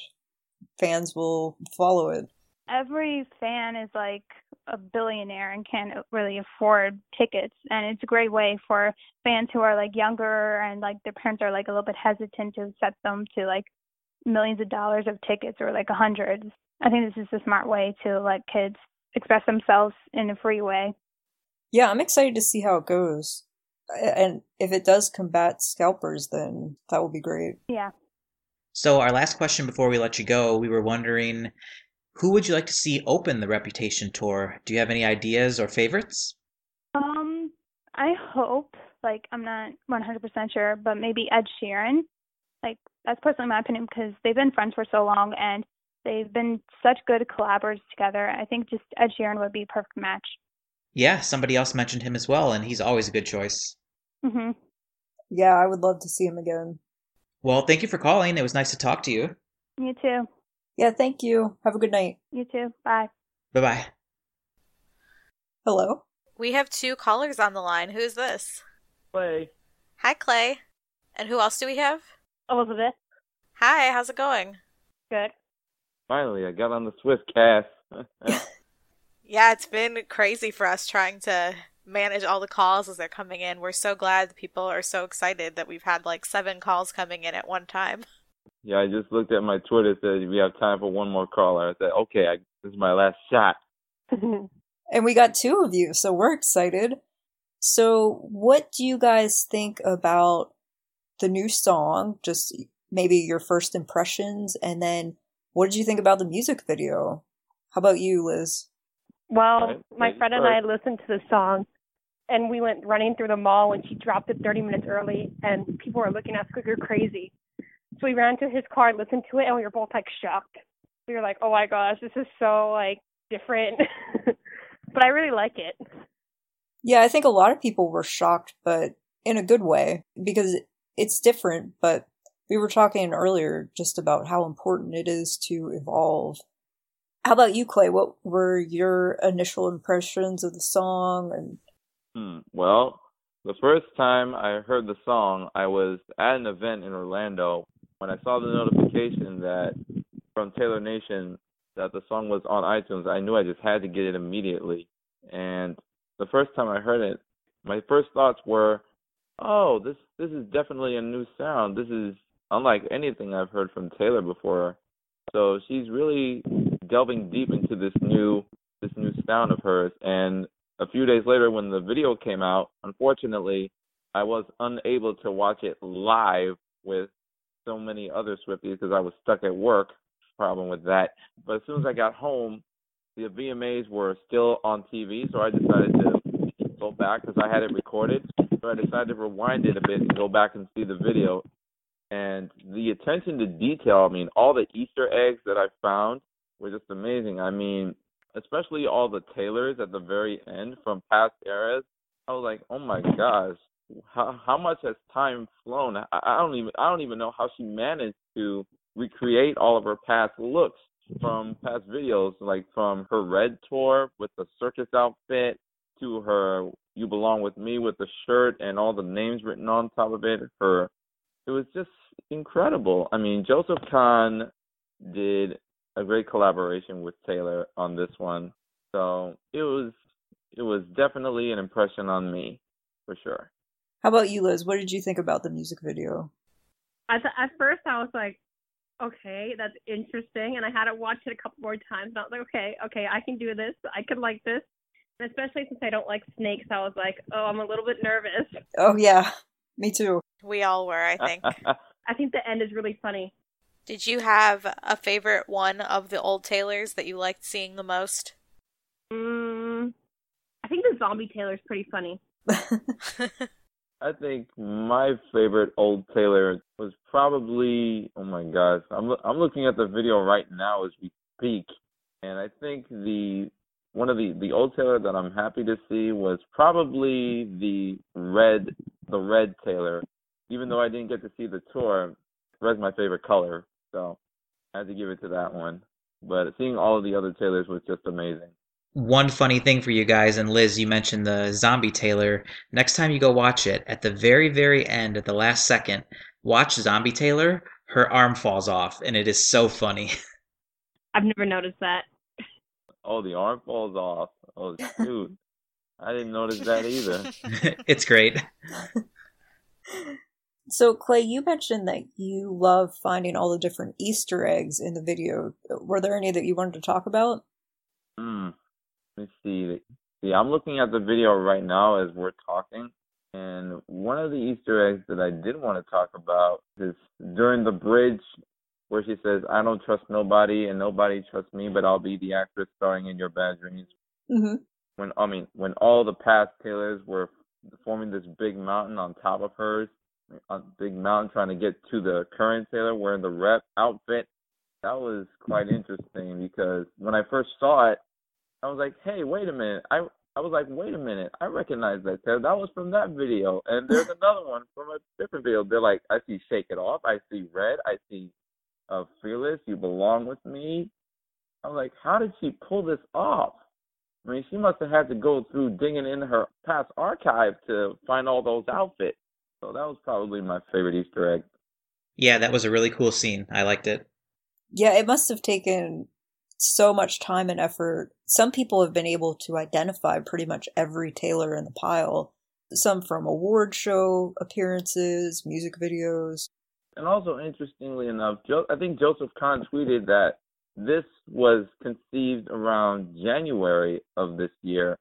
fans will follow it. Every fan is like a billionaire and can't really afford tickets, and it's a great way for fans who are like younger and like their parents are like a little bit hesitant to set them to like millions of dollars of tickets or like a hundred. I think this is a smart way to let kids express themselves in a free way. Yeah, I'm excited to see how it goes. And if it does combat scalpers, then that will be great. Yeah. So, our last question before we let you go, we were wondering who would you like to see open the Reputation Tour? Do you have any ideas or favorites? Um, I hope, like, I'm not 100% sure, but maybe Ed Sheeran. Like, that's personally my opinion because they've been friends for so long and they've been such good collaborators together. I think just Ed Sheeran would be a perfect match. Yeah, somebody else mentioned him as well, and he's always a good choice. hmm Yeah, I would love to see him again. Well, thank you for calling. It was nice to talk to you. You too. Yeah, thank you. Have a good night. You too. Bye. Bye bye. Hello? We have two callers on the line. Who's this? Clay. Hi, Clay. And who else do we have? Elizabeth. Hi, how's it going? Good. Finally, I got on the Swiftcast. Yeah, it's been crazy for us trying to manage all the calls as they're coming in. We're so glad that people are so excited that we've had like seven calls coming in at one time. yeah, I just looked at my Twitter. It said we have time for one more caller. I said, okay, I, this is my last shot. And we got two of you, so we're excited. So, what do you guys think about the new song? Just maybe your first impressions, and then what did you think about the music video? How about you, Liz? Well, Right, my ladies friend and I listened to the song, and we went running through the mall, and she dropped it 30 minutes early, and people were looking at us like you're crazy. So we ran to his car, and listened to it, and we were both like shocked. We were like, "Oh my gosh, this is so like different," but I really like it. Yeah, I think a lot of people were shocked, but in a good way, because it's different, but we were talking earlier just about how important it is to evolve. How about you, Clay? What were your initial impressions of the song? And Hmm. Well, the first time I heard the song, I was at an event in Orlando when I saw the notification that from Taylor Nation that the song was on iTunes. I knew I just had to get it immediately. And the first time I heard it, my first thoughts were, "Oh, this this is definitely a new sound. This is unlike anything I've heard from Taylor before." So she's really delving deep into this new this new sound of hers and a few days later when the video came out, unfortunately, I was unable to watch it live with so many other Swifties because I was stuck at work. Problem with that. But as soon as I got home, the VMAs were still on TV, so I decided to go back because I had it recorded. So I decided to rewind it a bit and go back and see the video. And the attention to detail, I mean, all the Easter eggs that I found were just amazing. I mean, especially all the Taylors at the very end from past eras. I was like, oh my gosh, how how much has time flown? I, I don't even I don't even know how she managed to recreate all of her past looks from past videos, like from her red tour with the circus outfit to her "You Belong with Me" with the shirt and all the names written on top of it. Her it was just incredible. I mean, Joseph Kahn did a great collaboration with Taylor on this one. So it was it was definitely an impression on me for sure. how about you, Liz? What did you think about the music video? At, the, at first, I was like, okay, that's interesting. And I had to watch it a couple more times. And I was like, okay, okay, I can do this. I can like this. And especially since I don't like snakes, I was like, oh, I'm a little bit nervous. Oh, yeah, me too. We all were, I think. I think the end is really funny. Did you have a favorite one of the old Taylors that you liked seeing the most? Mm, I think the zombie Taylor's pretty funny. I think my favorite old Taylor was probably oh my gosh I'm I'm looking at the video right now as we speak, and I think the one of the the old Taylor that I'm happy to see was probably the red the red Taylor. Even though I didn't get to see the tour, red's my favorite color, so I had to give it to that one. But seeing all of the other Taylors was just amazing. One funny thing for you guys, and Liz, you mentioned the zombie Taylor. Next time you go watch it, at the very, very end, at the last second, watch Zombie Taylor. Her arm falls off, and it is so funny. I've never noticed that. Oh, the arm falls off. Oh shoot. I didn't notice that either. it's great. So, Clay, you mentioned that you love finding all the different Easter eggs in the video. Were there any that you wanted to talk about? Hmm. Let me see. See, I'm looking at the video right now as we're talking, and one of the Easter eggs that I did want to talk about is during the bridge where she says, "I don't trust nobody, and nobody trusts me, but I'll be the actress starring in your bad dreams." Mm-hmm. When I mean, when all the past Taylors were forming this big mountain on top of hers, a big mountain trying to get to the current Taylor wearing the rep outfit. That was quite interesting because when I first saw it, I was like, "Hey, wait a minute!" I I was like, "Wait a minute! I recognize that Taylor. That was from that video." And there's another one from a different video. They're like, "I see Shake It Off. I see Red. I see uh, Fearless. You Belong with Me." I was like, "How did she pull this off?" I mean, she must have had to go through digging in her past archive to find all those outfits. So that was probably my favorite Easter egg. Yeah, that was a really cool scene. I liked it. Yeah, it must have taken so much time and effort. Some people have been able to identify pretty much every Taylor in the pile. Some from award show appearances, music videos. And also, interestingly enough, jo- I think Joseph Kahn tweeted that this was conceived around January of this year.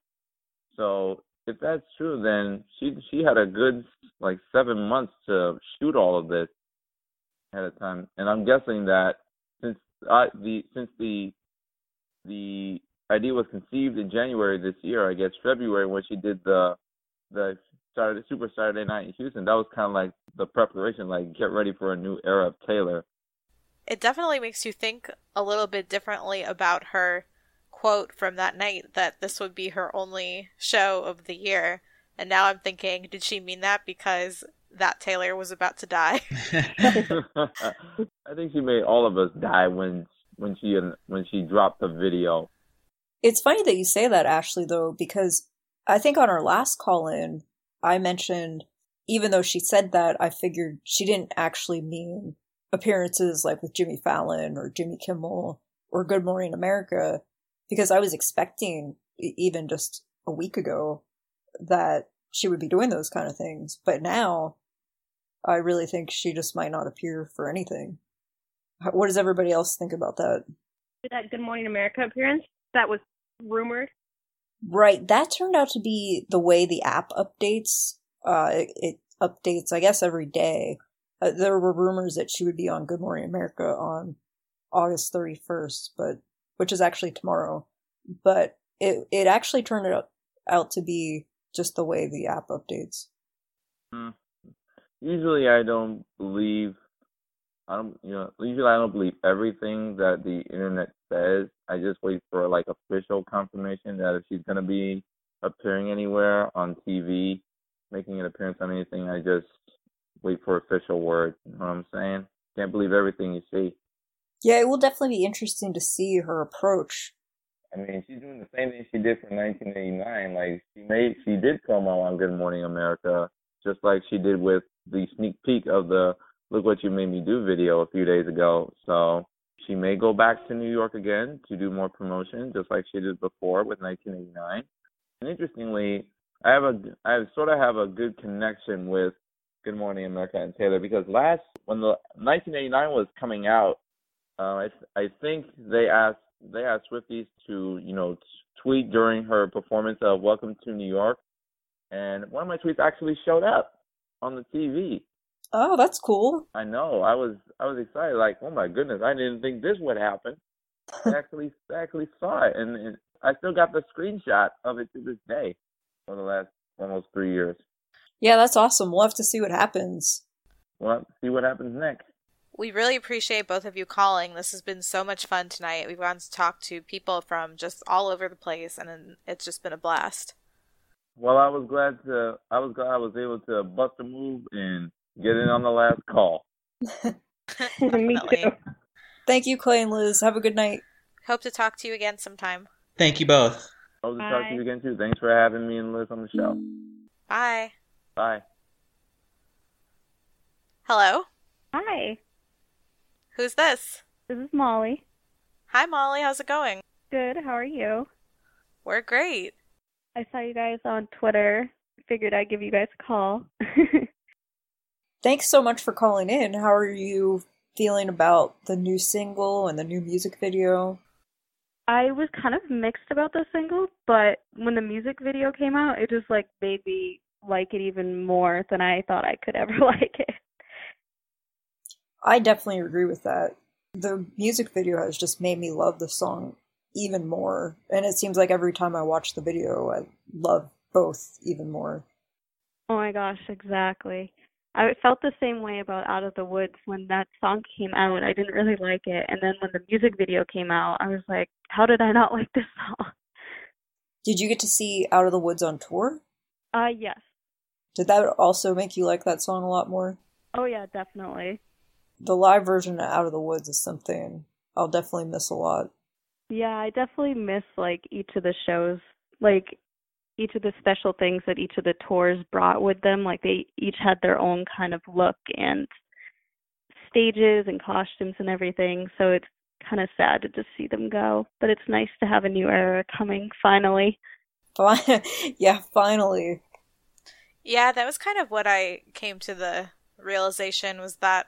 So if that's true, then she she had a good like seven months to shoot all of this at a time. And I'm guessing that since I the since the the idea was conceived in January this year, I guess February when she did the the Super Saturday Night in Houston, that was kind of like the preparation, like get ready for a new era of Taylor. It definitely makes you think a little bit differently about her quote from that night that this would be her only show of the year. And now I'm thinking, did she mean that because that Taylor was about to die? I think she made all of us die when when she when she dropped the video. It's funny that you say that, Ashley, though, because I think on our last call in, I mentioned even though she said that, I figured she didn't actually mean appearances like with Jimmy Fallon or Jimmy Kimmel or Good Morning America, because I was expecting even just a week ago that she would be doing those kind of things. But now I really think she just might not appear for anything. What does everybody else think about that? That Good Morning America appearance that was rumored. Right, that turned out to be the way the app updates. Uh, it, it updates, I guess, every day. Uh, there were rumors that she would be on Good Morning America on August 31st, but which is actually tomorrow. But it it actually turned out out to be just the way the app updates. Mm. Usually, I don't believe. I don't, you know, usually I don't believe everything that the internet says. I just wait for like official confirmation that if she's gonna be appearing anywhere on TV, making an appearance on anything, I just wait for official word. You know what I'm saying? Can't believe everything you see. Yeah, it will definitely be interesting to see her approach. I mean, she's doing the same thing she did for 1989. Like she made, she did promo on Good Morning America, just like she did with the sneak peek of the "Look What You Made Me Do" video a few days ago. So she may go back to New York again to do more promotion, just like she did before with 1989. And interestingly, I have a, I sort of have a good connection with Good Morning America and Taylor because last when the 1989 was coming out, uh, I I think they asked they asked Swifties to you know tweet during her performance of Welcome to New York, and one of my tweets actually showed up on the TV. Oh, that's cool. I know. I was I was excited. Like, oh my goodness, I didn't think this would happen. I actually I actually saw it, and, and I still got the screenshot of it to this day for the last almost three years. Yeah, that's awesome. We'll have to see what happens. We'll see what happens next. We really appreciate both of you calling. This has been so much fun tonight. We've gotten to talk to people from just all over the place, and it's just been a blast. Well, I was glad to. I was glad I was able to bust a move and get in on the last call. Me too. Thank you, Clay and Liz. Have a good night. Hope to talk to you again sometime. Thank you both. Hope to talk to you again too. Thanks for having me and Liz on the show. Bye. Bye. Hello. Hi, Who's this? this is Molly. Hi, Molly. How's it going? Good, how are you? We're great. I saw you guys on Twitter. Figured I'd give you guys a call. Thanks so much for calling in. How are you feeling about the new single and the new music video? I was kind of mixed about the single, but when the music video came out, it just like made me like it even more than I thought I could ever like it. I definitely agree with that. The music video has just made me love the song even more. And it seems like every time I watch the video, I love both even more. Oh my gosh, exactly. I felt the same way about Out of the Woods when that song came out. I didn't really like it. And then when the music video came out, I was like, how did I not like this song? Did you get to see Out of the Woods on tour? Uh, yes. Did that also make you like that song a lot more? Oh, yeah, definitely. The live version of Out of the Woods is something I'll definitely miss a lot. Yeah, I definitely miss like each of the shows, like each of the special things that each of the tours brought with them. Like they each had their own kind of look and stages and costumes and everything. So it's kind of sad to just see them go, but it's nice to have a new era coming finally. yeah, finally. Yeah, that was kind of what I came to the realization was that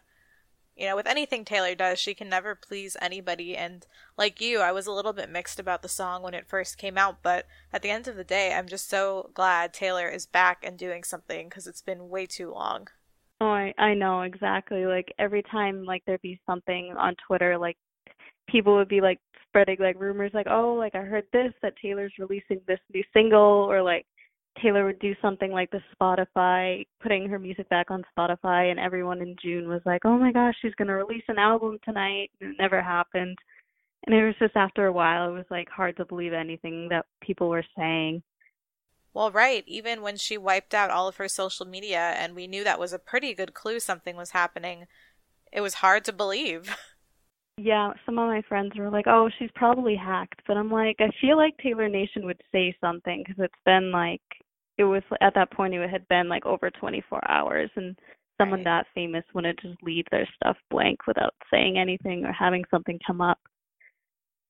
you know, with anything Taylor does, she can never please anybody. And like you, I was a little bit mixed about the song when it first came out, but at the end of the day, I'm just so glad Taylor is back and doing something because it's been way too long. Oh, I I know exactly. Like every time like there'd be something on Twitter, like people would be like spreading like rumors, like oh, like I heard this that Taylor's releasing this new single, or like Taylor would do something like the Spotify, putting her music back on Spotify, and everyone in June was like, oh my gosh, she's going to release an album tonight. And it never happened. And it was just after a while, it was like hard to believe anything that people were saying. Well, right. Even when she wiped out all of her social media and we knew that was a pretty good clue something was happening, it was hard to believe. Yeah, some of my friends were like, "Oh, she's probably hacked," but I'm like, I feel like Taylor Nation would say something because it's been like it was at that point it had been like over 24 hours, and someone Right. that famous wouldn't just leave their stuff blank without saying anything or having something come up.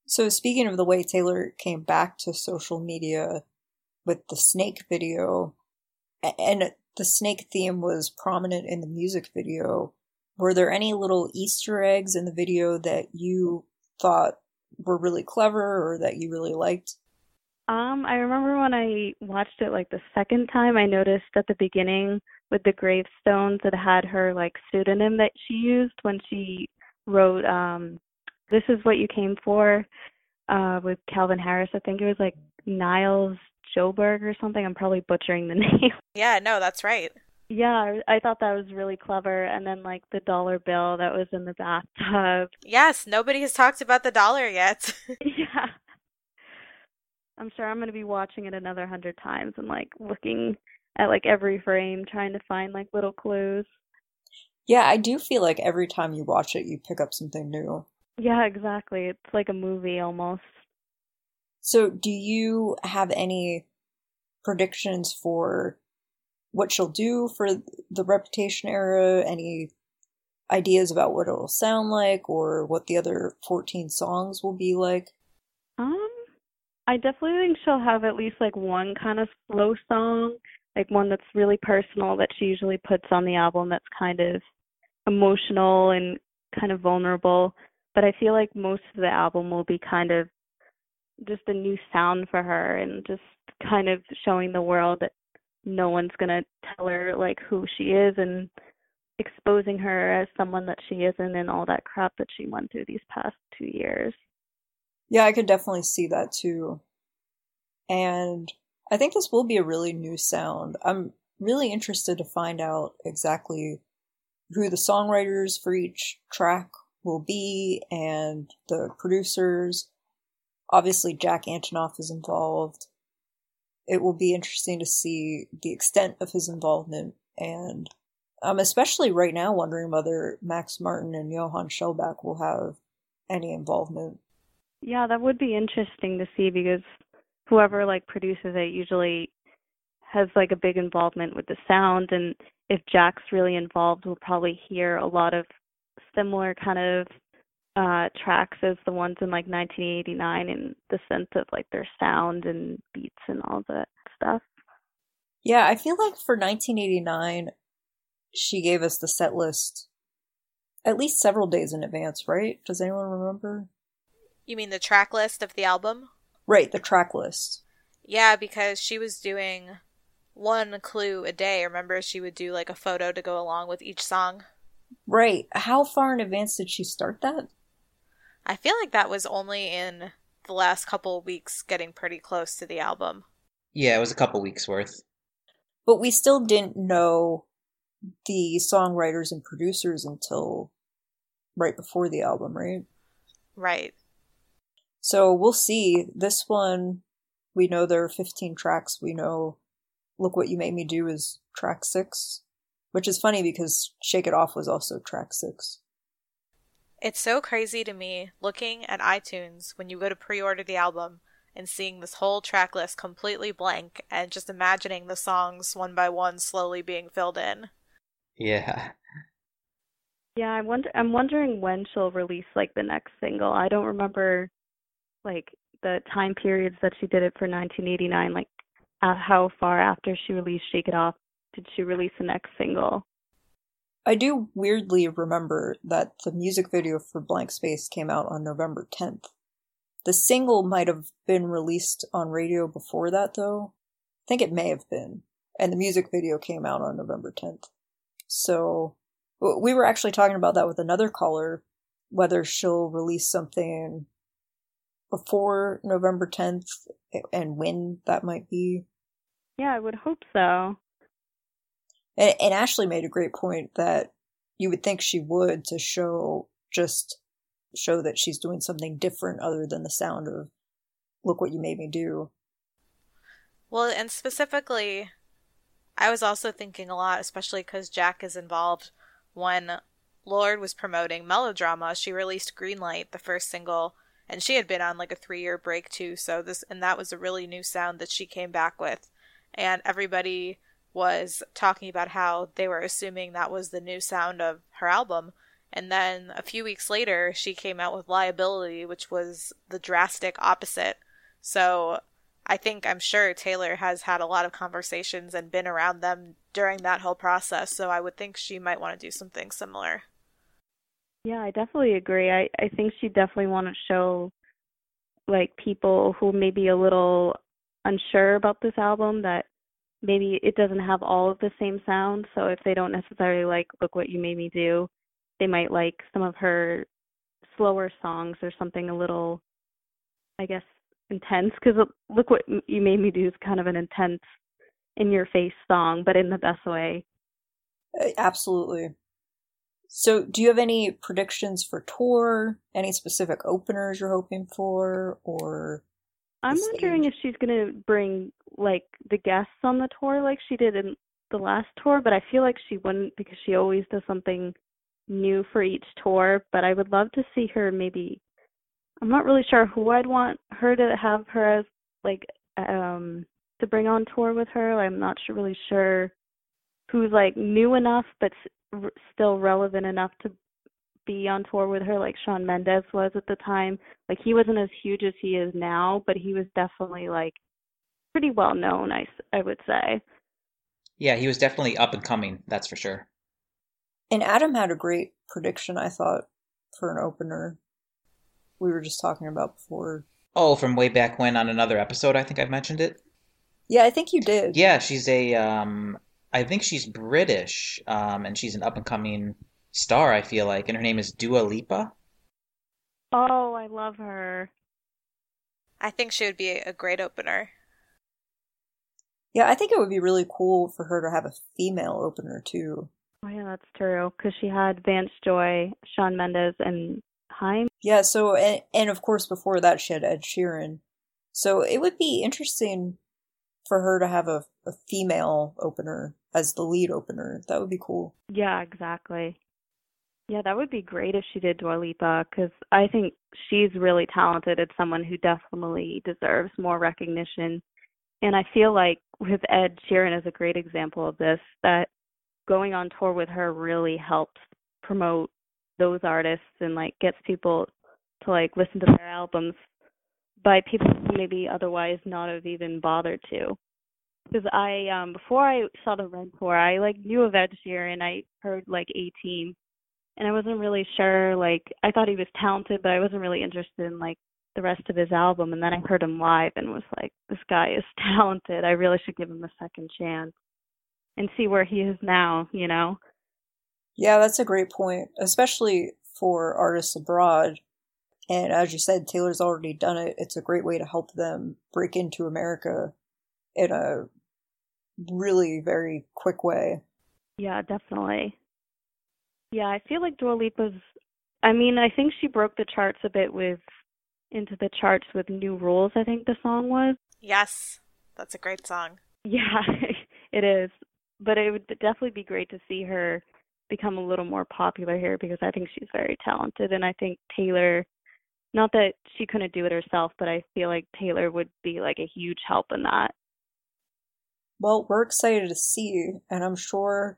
So, speaking of the way Taylor came back to social media with the snake video, and the snake theme was prominent in the music video, were there any little Easter eggs in the video that you thought were really clever or that you really liked? Um, I remember when I watched it like the second time, I noticed at the beginning with the gravestones it had her like pseudonym that she used when she wrote um This is what you came for uh with Calvin Harris. I think it was like Nils Sjöberg or something. I'm probably butchering the name. Yeah, no, that's right. yeah, I I thought that was really clever and then like the dollar bill that was in the bathtub. Yes, nobody has talked about the dollar yet. yeah. I'm sure I'm going to be watching it another hundred times and like looking at like every frame, trying to find like little clues. Yeah, I do feel like every time you watch it, you pick up something new. Yeah, exactly. It's like a movie almost. So, do you have any predictions for what she'll do for the Reputation era? Any ideas about what it'll sound like or what the other 14 songs will be like? Um, I definitely think she'll have at least like one kind of slow song, like one that's really personal that she usually puts on the album that's kind of emotional and kind of vulnerable. But I feel like most of the album will be kind of just a new sound for her and just kind of showing the world that no one's gonna tell her like who she is and exposing her as someone that she isn't and all that crap that she went through these past two years. Yeah, I could definitely see that too. And I think this will be a really new sound. I'm really interested to find out exactly who the songwriters for each track will be and the producers. Obviously, Jack Antonoff is involved. It will be interesting to see the extent of his involvement, and I'm especially right now wondering whether Max Martin and Johan Shellback will have any involvement. Yeah, that would be interesting to see because whoever like produces it usually has like a big involvement with the sound and if Jack's really involved we'll probably hear a lot of similar kind of uh tracks as the ones in like 1989 in the sense of like their sound and beats and all that stuff. Yeah, I feel like for 1989 she gave us the set list at least several days in advance, right? Does anyone remember? You mean the track list of the album? Right, the track list. Yeah, because she was doing one clue a day. Remember, she would do like a photo to go along with each song? Right. How far in advance did she start that? I feel like that was only in the last couple of weeks, getting pretty close to the album. Yeah, it was a couple weeks worth. But we still didn't know the songwriters and producers until right before the album, right? Right. So we'll see. This one, we know there are 15 tracks. We know Look What You Made Me Do is track six, which is funny because Shake It Off was also track six. It's so crazy to me looking at iTunes when you go to pre order the album and seeing this whole track list completely blank and just imagining the songs one by one slowly being filled in. Yeah. Yeah, I wonder I'm wondering when she'll release like the next single. I don't remember like the time periods that she did it for 1989 like uh, how far after she released Shake It Off did she release the next single? I do weirdly remember that the music video for Blank Space came out on November 10th. The single might have been released on radio before that, though. I think it may have been. And the music video came out on November 10th. So, we were actually talking about that with another caller, whether she'll release something before November 10th and when that might be. Yeah, I would hope so. And, and Ashley made a great point that you would think she would to show just show that she's doing something different other than the sound of look what you made me do. Well, and specifically, I was also thinking a lot, especially because Jack is involved. When Lorde was promoting Melodrama, she released Greenlight, the first single, and she had been on like a three year break too. So this, and that was a really new sound that she came back with, and everybody was talking about how they were assuming that was the new sound of her album. And then a few weeks later, she came out with Liability, which was the drastic opposite. So I think I'm sure Taylor has had a lot of conversations and been around them during that whole process. So I would think she might want to do something similar. Yeah, I definitely agree. I, I think she definitely want to show like people who may be a little unsure about this album that maybe it doesn't have all of the same sound. So if they don't necessarily like Look What You Made Me Do, they might like some of her slower songs or something a little, I guess, intense. Because Look What You Made Me Do is kind of an intense, in your face song, but in the best way. Uh, absolutely. So, do you have any predictions for tour? Any specific openers you're hoping for, or I'm wondering if she's gonna bring like the guests on the tour like she did in the last tour, but I feel like she wouldn't because she always does something new for each tour. But I would love to see her maybe. I'm not really sure who I'd want her to have her as like um to bring on tour with her. I'm not sure, really sure who's like new enough but s- still relevant enough to be on tour with her like Shawn Mendes was at the time. Like he wasn't as huge as he is now, but he was definitely like pretty well known, I, I would say. Yeah, he was definitely up and coming, that's for sure. And Adam had a great prediction, I thought, for an opener. We were just talking about before. Oh, from way back when on another episode, I think I mentioned it. Yeah, I think you did. Yeah, she's a um I think she's British, um, and she's an up and coming star, I feel like, and her name is Dua Lipa. Oh, I love her. I think she would be a great opener. Yeah, I think it would be really cool for her to have a female opener too. Oh yeah, that's true. Because she had Vance Joy, Shawn Mendes, and Haim. Yeah, so and, and of course before that she had Ed Sheeran. So it would be interesting for her to have a, a female opener as the lead opener. That would be cool. Yeah, exactly. Yeah, that would be great if she did Dua Lipa because I think she's really talented. It's someone who definitely deserves more recognition. And I feel like with Ed Sheeran is a great example of this, that going on tour with her really helps promote those artists and like gets people to like listen to their albums by people who maybe otherwise not have even bothered to. Because I um before I saw the Red tour, I like knew of Ed Sheeran. I heard like 18 and I wasn't really sure. Like I thought he was talented, but I wasn't really interested in like the rest of his album. And then I heard him live and was like, this guy is talented. I really should give him a second chance and see where he is now. You know? Yeah, that's a great point, especially for artists abroad. And as you said, Taylor's already done it. It's a great way to help them break into America in a really very quick way. Yeah, definitely. Yeah, I feel like Dua Lipa's. I mean, I think she broke the charts a bit with into the charts with New Rules. I think the song was. Yes, that's a great song. Yeah, it is. But it would definitely be great to see her become a little more popular here because I think she's very talented, and I think Taylor. Not that she couldn't do it herself, but I feel like Taylor would be like a huge help in that. Well, we're excited to see, and I'm sure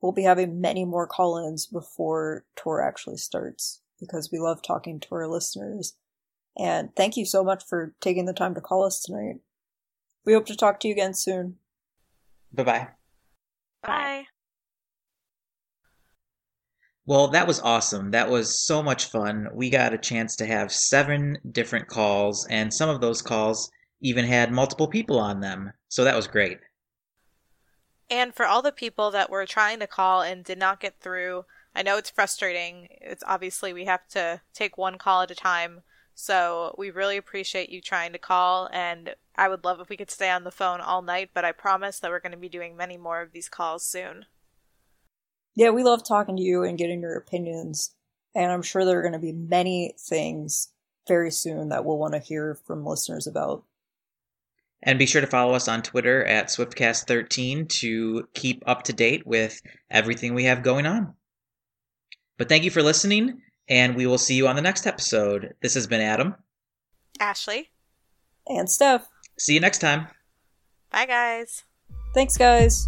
we'll be having many more call ins before tour actually starts because we love talking to our listeners. And thank you so much for taking the time to call us tonight. We hope to talk to you again soon. Bye bye. Bye. Well, that was awesome. That was so much fun. We got a chance to have seven different calls, and some of those calls even had multiple people on them. So that was great. And for all the people that were trying to call and did not get through, I know it's frustrating. It's obviously we have to take one call at a time. So we really appreciate you trying to call and I would love if we could stay on the phone all night, but I promise that we're going to be doing many more of these calls soon. Yeah, we love talking to you and getting your opinions. And I'm sure there are going to be many things very soon that we'll want to hear from listeners about. And be sure to follow us on Twitter at SwiftCast13 to keep up to date with everything we have going on. But thank you for listening, and we will see you on the next episode. This has been Adam. Ashley. And Steph. See you next time. Bye, guys. Thanks, guys.